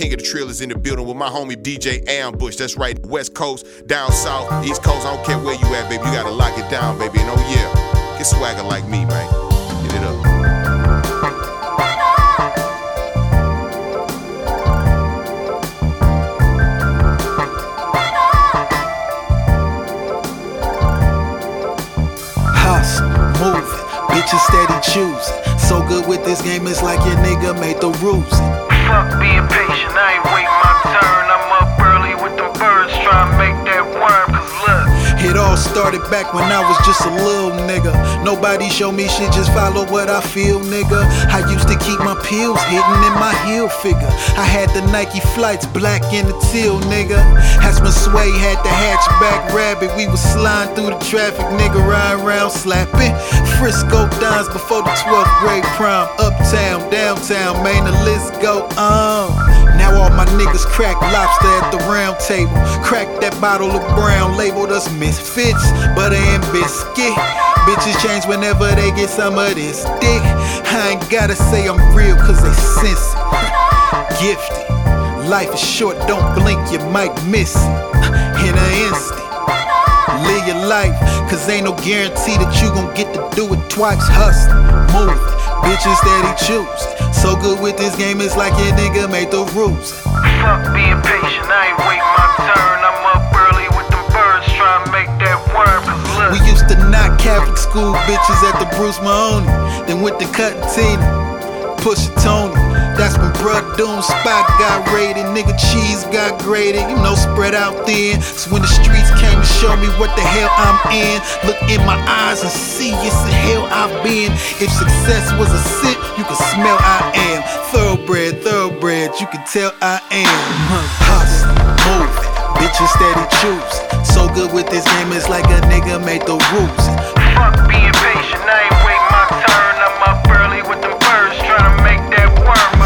King of the trill is in the building with my homie DJ Ambush. That's right, West Coast, down south, East Coast. I don't care where you at, baby. You gotta lock it down, baby. And oh yeah, get swagger like me, man. Get it up. Bitches steady choosing. So good with this game, it's like your nigga made the rules. Started back when I was just a little nigga. Nobody show me shit, just follow what I feel, nigga. I used to keep my pills hidden in my heel figure. I had the Nike flights black and the teal, nigga. Hasman Sway had the hatchback rabbit. We was sliding through the traffic, nigga, riding around slapping. Frisco dimes before the 12th grade prime. Uptown, downtown, man, the list go on. Now all my niggas crack lobster at the round table. Crack that bottle of brown, labeled us misfits, butter and biscuit. Bitches change whenever they get some of this dick. I ain't gotta say I'm real, cause they sense it. Gifted. Life is short, don't blink, you might miss it. In an instant. Your life, cause ain't no guarantee that you gon' get to do it twice. Hustle, move, bitches steady choose. So good with this game, it's like your nigga made the rules. fuck being patient, I ain't waiting my turn. I'm up early with them birds trying to make that worm. We used to knock Catholic school bitches at the Bruce Mahoney. Then went to cutting Tina, push Tony. That's when Bruh Doom spot got raided. Nigga cheese got graded. You know, spread out thin. So when the streets came to show me what the hell I'm in, look in my eyes and see it's the hell I've been. If success was a scent, you could smell I am. Thoroughbred, thoroughbred, you can tell I am. Hustle, move it. Bitches steady choose. So good with this game, it's like a nigga made the rules. fuck being patient, I ain't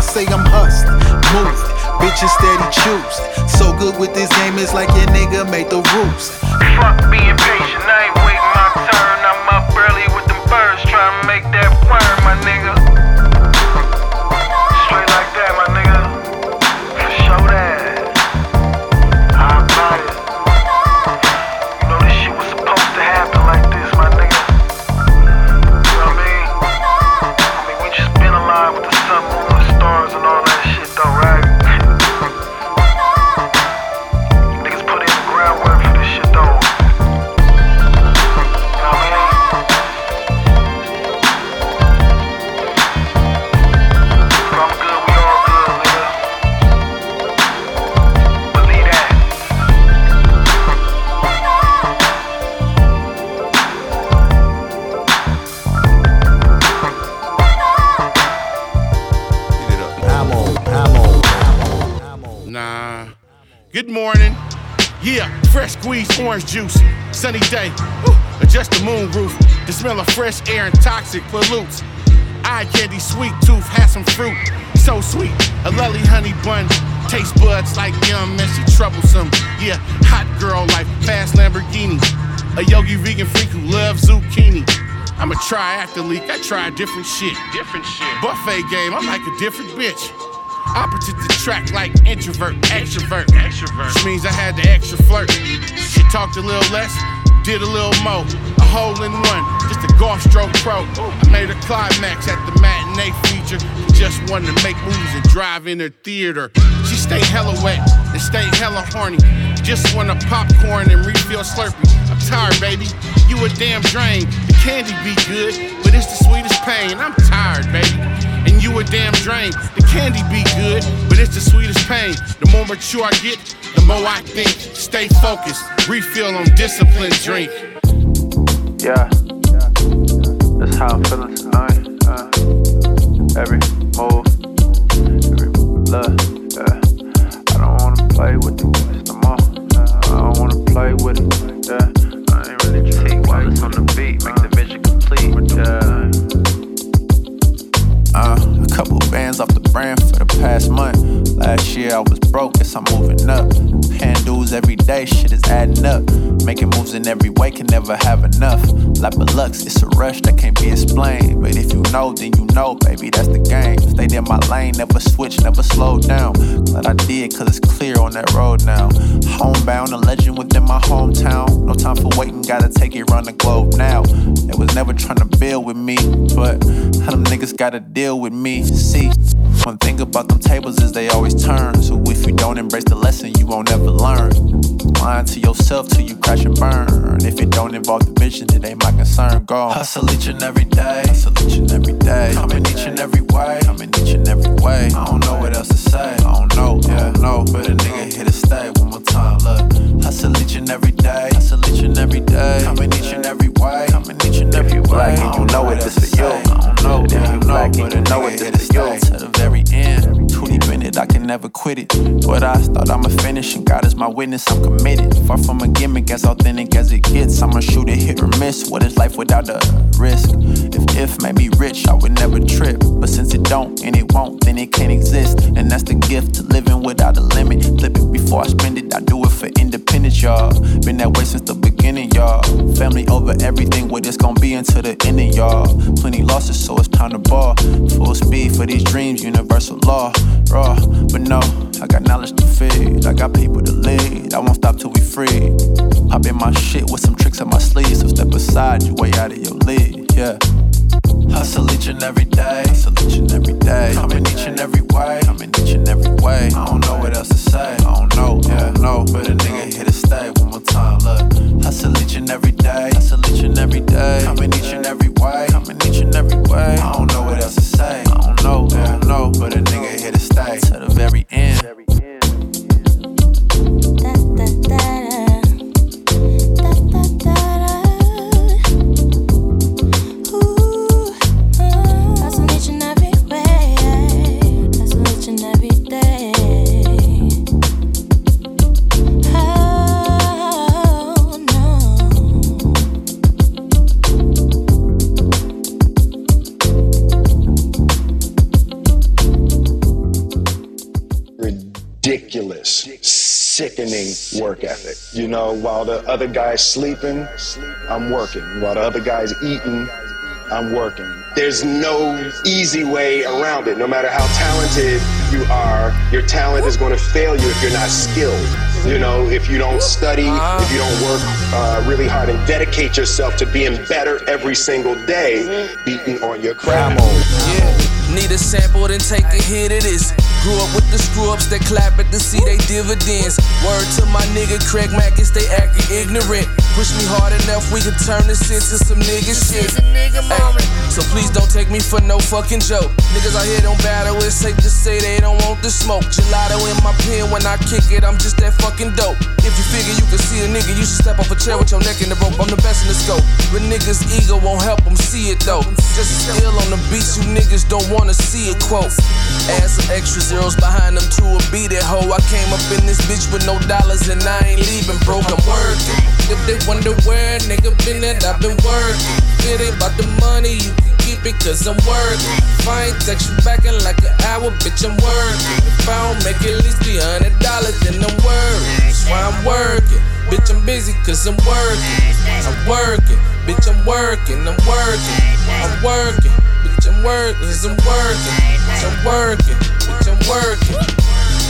say I'm hustling, moving. Bitches steady choose. So good with this game, it's like your nigga made the rules. Fuck being patient, I ain't waiting my turn. I'm up early with them birds trying to make that worm, my nigga. And toxic pollutes. Eye candy, sweet tooth, has some fruit. So sweet. A lolly honey bun. Taste buds like yum, messy, troublesome. Yeah, hot girl life, fast Lamborghini. A yogi vegan freak who loves zucchini. I'm a triathlete, I try different shit. Different shit. Buffet game, I'm like a different bitch. Opposite the track like introvert, extrovert. Extrovert. Which means I had the extra flirt. She talked a little less, did a little more. A hole in one, a golf stroke pro. I made a climax at the matinee feature. Just wanted to make movies and drive in her theater. She stay hella wet and stay hella horny. Just want a popcorn and refill Slurpee. I'm tired, baby. You a damn drain. The candy be good, but it's the sweetest pain. I'm tired, baby. And you a damn drain. The candy be good, but it's the sweetest pain. The more mature I get, the more I think. Stay focused, refill on discipline, drink. Yeah, know, baby, that's the game. Stayed in my lane, never switch, never slow down. Glad I did, cause it's clear on that road now. Homebound, a legend within my hometown. No time for waiting, gotta take it round the globe now. They was never trying to build with me, but how them niggas gotta deal with me. See, one thing about them tables is they always turn. So if you don't embrace the lesson, you won't ever learn. Lying to yourself till you crash and burn. If it don't involve the vision, it ain't my concern. Go hustle each and every day, hustle each and every day. Coming each and every way, coming each and every way. I don't know what else to say. I don't know, yeah, no. But a nigga here to stay. One more time, look. Hustle each and every day, hustle each and every day. Coming each and every way, coming each and every way. Like it, you know it, this for you. I don't know, yeah, I know, but a know nigga it, this for you. to the very end. Too deep in it, I can never quit it. But I thought I'ma finish, and God is my witness, I'm committed. Far from a gimmick, as authentic as it gets. I'ma shoot it, hit or miss. What is life without the risk? If if made me rich, I would never trip. But since it don't and it won't, then it can't exist. And that's the gift to living without a limit. Flip it before I spend it, I do it for independence, y'all. Been that way since the beginning, y'all. Family over everything, what it's gonna be until the ending, y'all. Plenty losses, so it's time to ball. Full speed for these dreams, universal law. Raw, but no, I got knowledge to feed. I got people to lead. I won't stop till we free. Hop in my shit with some tricks up my sleeve, so step aside, you way out of your league, yeah. Hustle each and every day, hustle each and every day. Coming each and every way, coming each and every way. I don't know what else to say, I don't know, yeah, no. But a nigga here to stay one more time, look. Hustle each and every day, hustle each and every day. Coming each and every way, coming each and every way. I don't know what else to say, I don't know, yeah, no. But a nigga sickening work ethic. You know, while the other guy's sleeping, I'm working. While the other guy's eating, I'm working. There's no easy way around it. No matter how talented you are, your talent is going to fail you if you're not skilled. You know, if you don't study, if you don't work uh, really hard and dedicate yourself to being better every single day, beating on your craft. Yeah. Need a sample, then take a hit of this. Grew up with the screw ups that clap at to see they dividends. Word to my nigga Craig Mackis, they acting ignorant. Push me hard enough, we can turn this into some nigga shit. Ay, so please don't take me for no fucking joke. Niggas out here don't battle, it's safe to say they don't want the smoke. Gelato in my pen when I kick it, I'm just that fucking dope. If you figure you can see a nigga, you should step off a chair with your neck in the rope. I'm the best in the scope. But niggas' ego won't help them see it though. Just ill on the beats, you niggas don't wanna see it, quote. Add some extra zeros behind them to a beat it, ho. I came up in this bitch with no dollars and I ain't leaving broke. I'm working. If they wonder where nigga been at, I've been working. Get It about the money, you can keep it cause I'm working. If I ain't text you back in like an hour, bitch, I'm working. If I don't make at least $300, then I'm worried. That's why I'm working. Bitch, I'm busy cause I'm working. I'm working. Bitch, I'm working. I'm working. I'm working. Bitch, I'm working. I'm working. I'm working. Bitch, I'm working.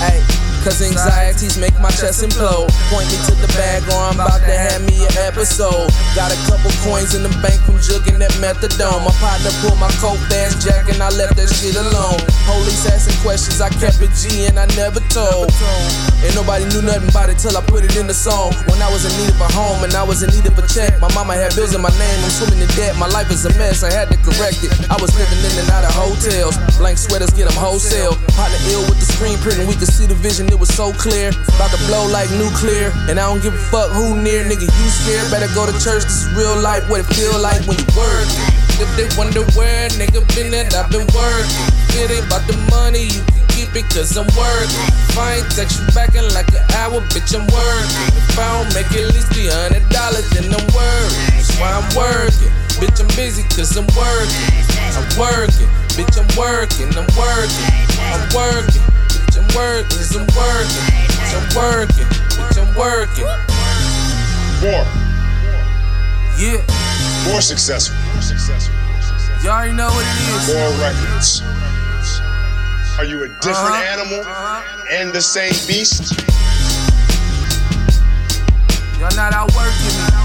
Ay. Cause anxieties make my chest implode. Point me to the bag or I'm about to have me an episode. Got a couple coins in the bank from jugging that methadone. My partner pulled my coat fast jack and I left that shit alone. Police asking questions, I kept it G and I never told. And nobody knew nothing about it till I put it in the song. When I was in need of a home and I was in need of a check. My mama had bills in my name, I'm swimming in debt. My life is a mess, I had to correct it. I was living in and out of hotels. Blank sweaters get them wholesale. Partner ill with the screen print and we could see the vision, it was so clear. About to blow like nuclear. And I don't give a fuck who near, nigga. You scared? Better go to church, this is real life. What it feel like when you work. If they wonder where nigga been at, I've been working. Get It about the money, you can keep it cause I'm working. If I ain't text you back in like an hour, bitch, I'm working. If I don't make at least $300, then I'm worried. That's why I'm working. Bitch, I'm busy cause I'm working. I'm working. Bitch, I'm working. I'm working. I'm working. Bitch, I'm work, working, cause I'm working, bitch, I'm working. More. Yeah. More successful. More successful. You already know what it is. More records. Are you a different Uh-huh. animal and the same beast? Y'all not outworking me.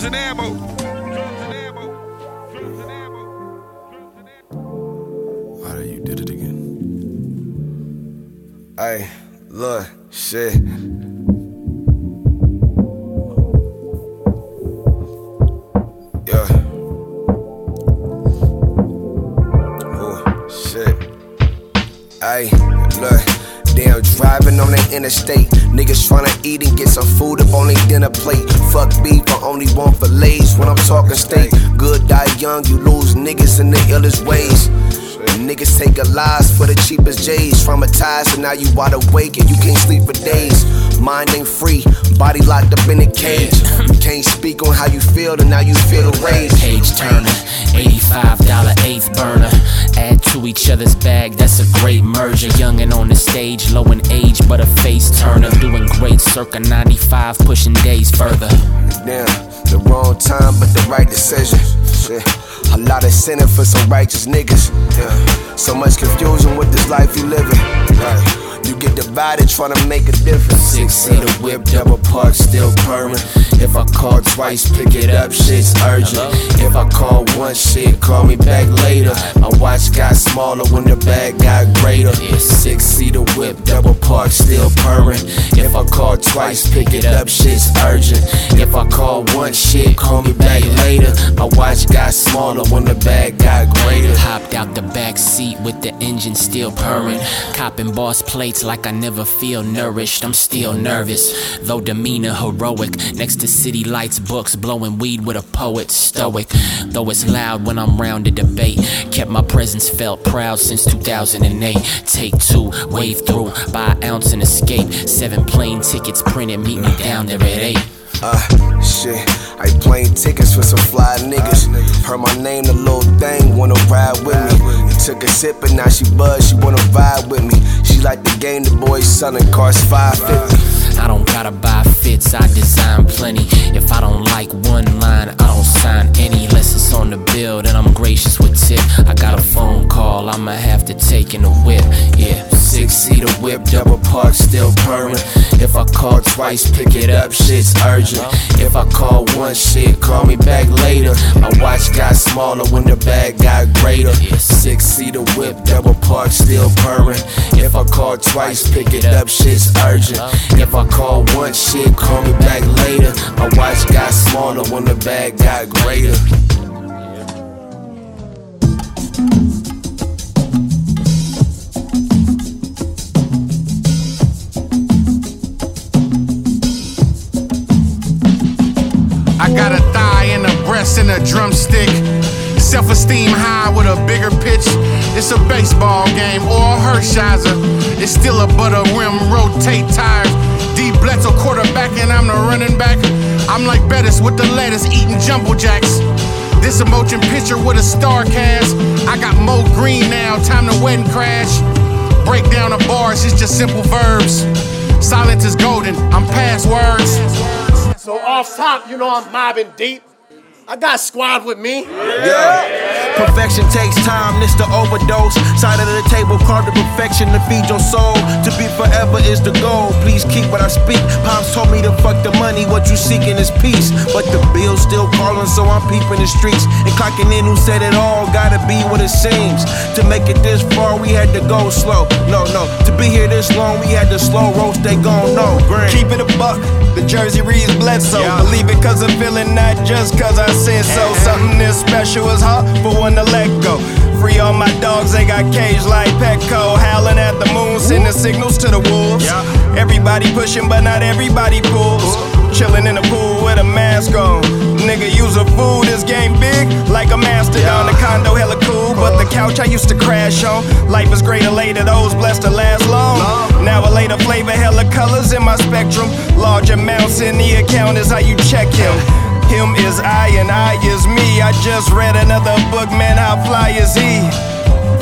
Drums and ammo. Why you did it again? Hey, look, shit. Driving on the interstate. Niggas tryna eat and get some food up on their dinner plate. Fuck beef, I only want fillets when I'm talking steak. Good die young, you lose niggas in the illest ways. Niggas take a lies for the cheapest J's. Traumatized, and now you wide awake and you can't sleep for days. Mind ain't free, body locked up in a cage. You can't speak on how you feel, and now you feel the rage. Page turner, $85 eighth burner. Add to each other's bag, that's a great merger. Young and on the stage, low in age, but a face turner. Doing great circa 95, pushing days further. Damn, the wrong time, but the right decision. Shit. A lot of sinning for some righteous niggas. Yeah. So much confusion with this life you living. Right. You get divided trying to make a difference. Six seater whip, double park, still purring. If I call twice, pick it up, shit's urgent. If I call once, shit, call me back later. My watch got smaller when the bag got greater. Six seater whip, double park, still purring. If I call twice, pick it up, shit's urgent. If I call once, shit, call me back later. My watch got smaller when the bag got greater. Hopped out the back seat with the engine still purring. Copping boss plates like I never feel nourished. I'm still nervous, though demeanor heroic. Next to city lights, books, blowing weed with a poet, stoic. Though it's loud when I'm round to debate. Kept my presence felt proud since 2008. Take two, wave through, buy an ounce and escape. Seven plane tickets printed, meet me down there at eight. Uh, shit. I plane tickets for some fly niggas. Heard my name, the little thing, wanna ride with me. Took a sip and now she buzz, she wanna vibe with me. She like the game, the boys selling cars 550. I don't gotta buy fits, I design plenty. If I don't like one line, I don't sign any. Unless it's on the bill, then I'm gracious with tip. I got a phone call, I'ma have to take in the whip. Yeah, Six seater whip, double park, still purring. If I call twice, pick it up, shit's urgent. If I call once, shit, call me back later. My watch got smaller when the bag got greater. Six seater whip, double park, still purring. If I call twice, pick it up, shit's urgent. If I call once, shit, call me back later. My watch got smaller when the bag got greater. I got a thigh and a breast and a drumstick. Self esteem high with a bigger pitch. It's a baseball game or a Hershiser. It's still a butter rim, rotate tires. D Bledsoe quarterback and I'm the running back. I'm like Bettis with the lettuce eating jumbo jacks. This a motion picture with a star cast. I got Mo Green now, time to wet and crash. Break down the bars, it's just simple verbs. Silence is golden, I'm past words. So off top, you know I'm mobbing deep. I got squad with me. Yeah. Perfection takes time, this the overdose. Side of the table, carved to perfection to feed your soul. To be forever is the goal. Please keep what I speak. Pops told me to fuck the money, what you seeking is peace. But the bill's still calling, so I'm peeping the streets. And clocking in who said it all, gotta be what it seems. To make it this far, we had to go slow. No, no, to be here this long, we had to slow roast, they gon' know. Grand. Keep it a buck. The jersey reads Bledsoe. Believe it cause I'm feeling, not just cause I said so. Something this special is hard for one to let go. Free all my dogs, they got caged like Petco. Howling at the moon, sending signals to the wolves. Everybody pushing, but not everybody pulls. Chilling in the pool with a mask on. Nigga, use a fool, this game big like a master. mastodon. The condo hella cool, but the couch I used to crash on. Life is greater later, those blessed to last long. Now a later flavor, hella colors in my spectrum. Large amounts in the account is how you check him. Him is I and I is me. I just read another book, man, how fly is he?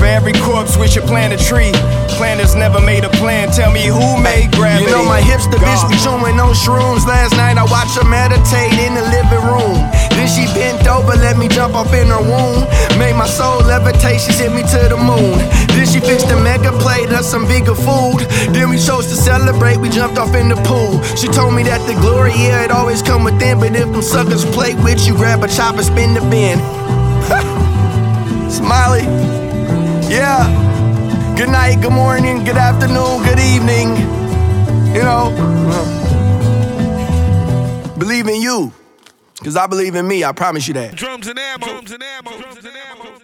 Every corpse, we should plant a tree. Planners never made a plan. Tell me who made gravity? You know my hips, the bitch be chewing on shrooms. Last night I watched her meditate in the living room. Then she bent over, let me jump up in her womb. Made my soul levitate, she sent me to the moon. Then she fixed a mega plate of some bigger food. Then we chose to celebrate, we jumped off in the pool. She told me that the glory, yeah, it always come within. But if them suckers play with you, grab a chopper, spin the bin. Smiley. Yeah. Good night, good morning, good afternoon, good evening. You know, believe in you. Because I believe in me, I promise you that. Drums and ammo. Drums and ammo. Drums and ammo.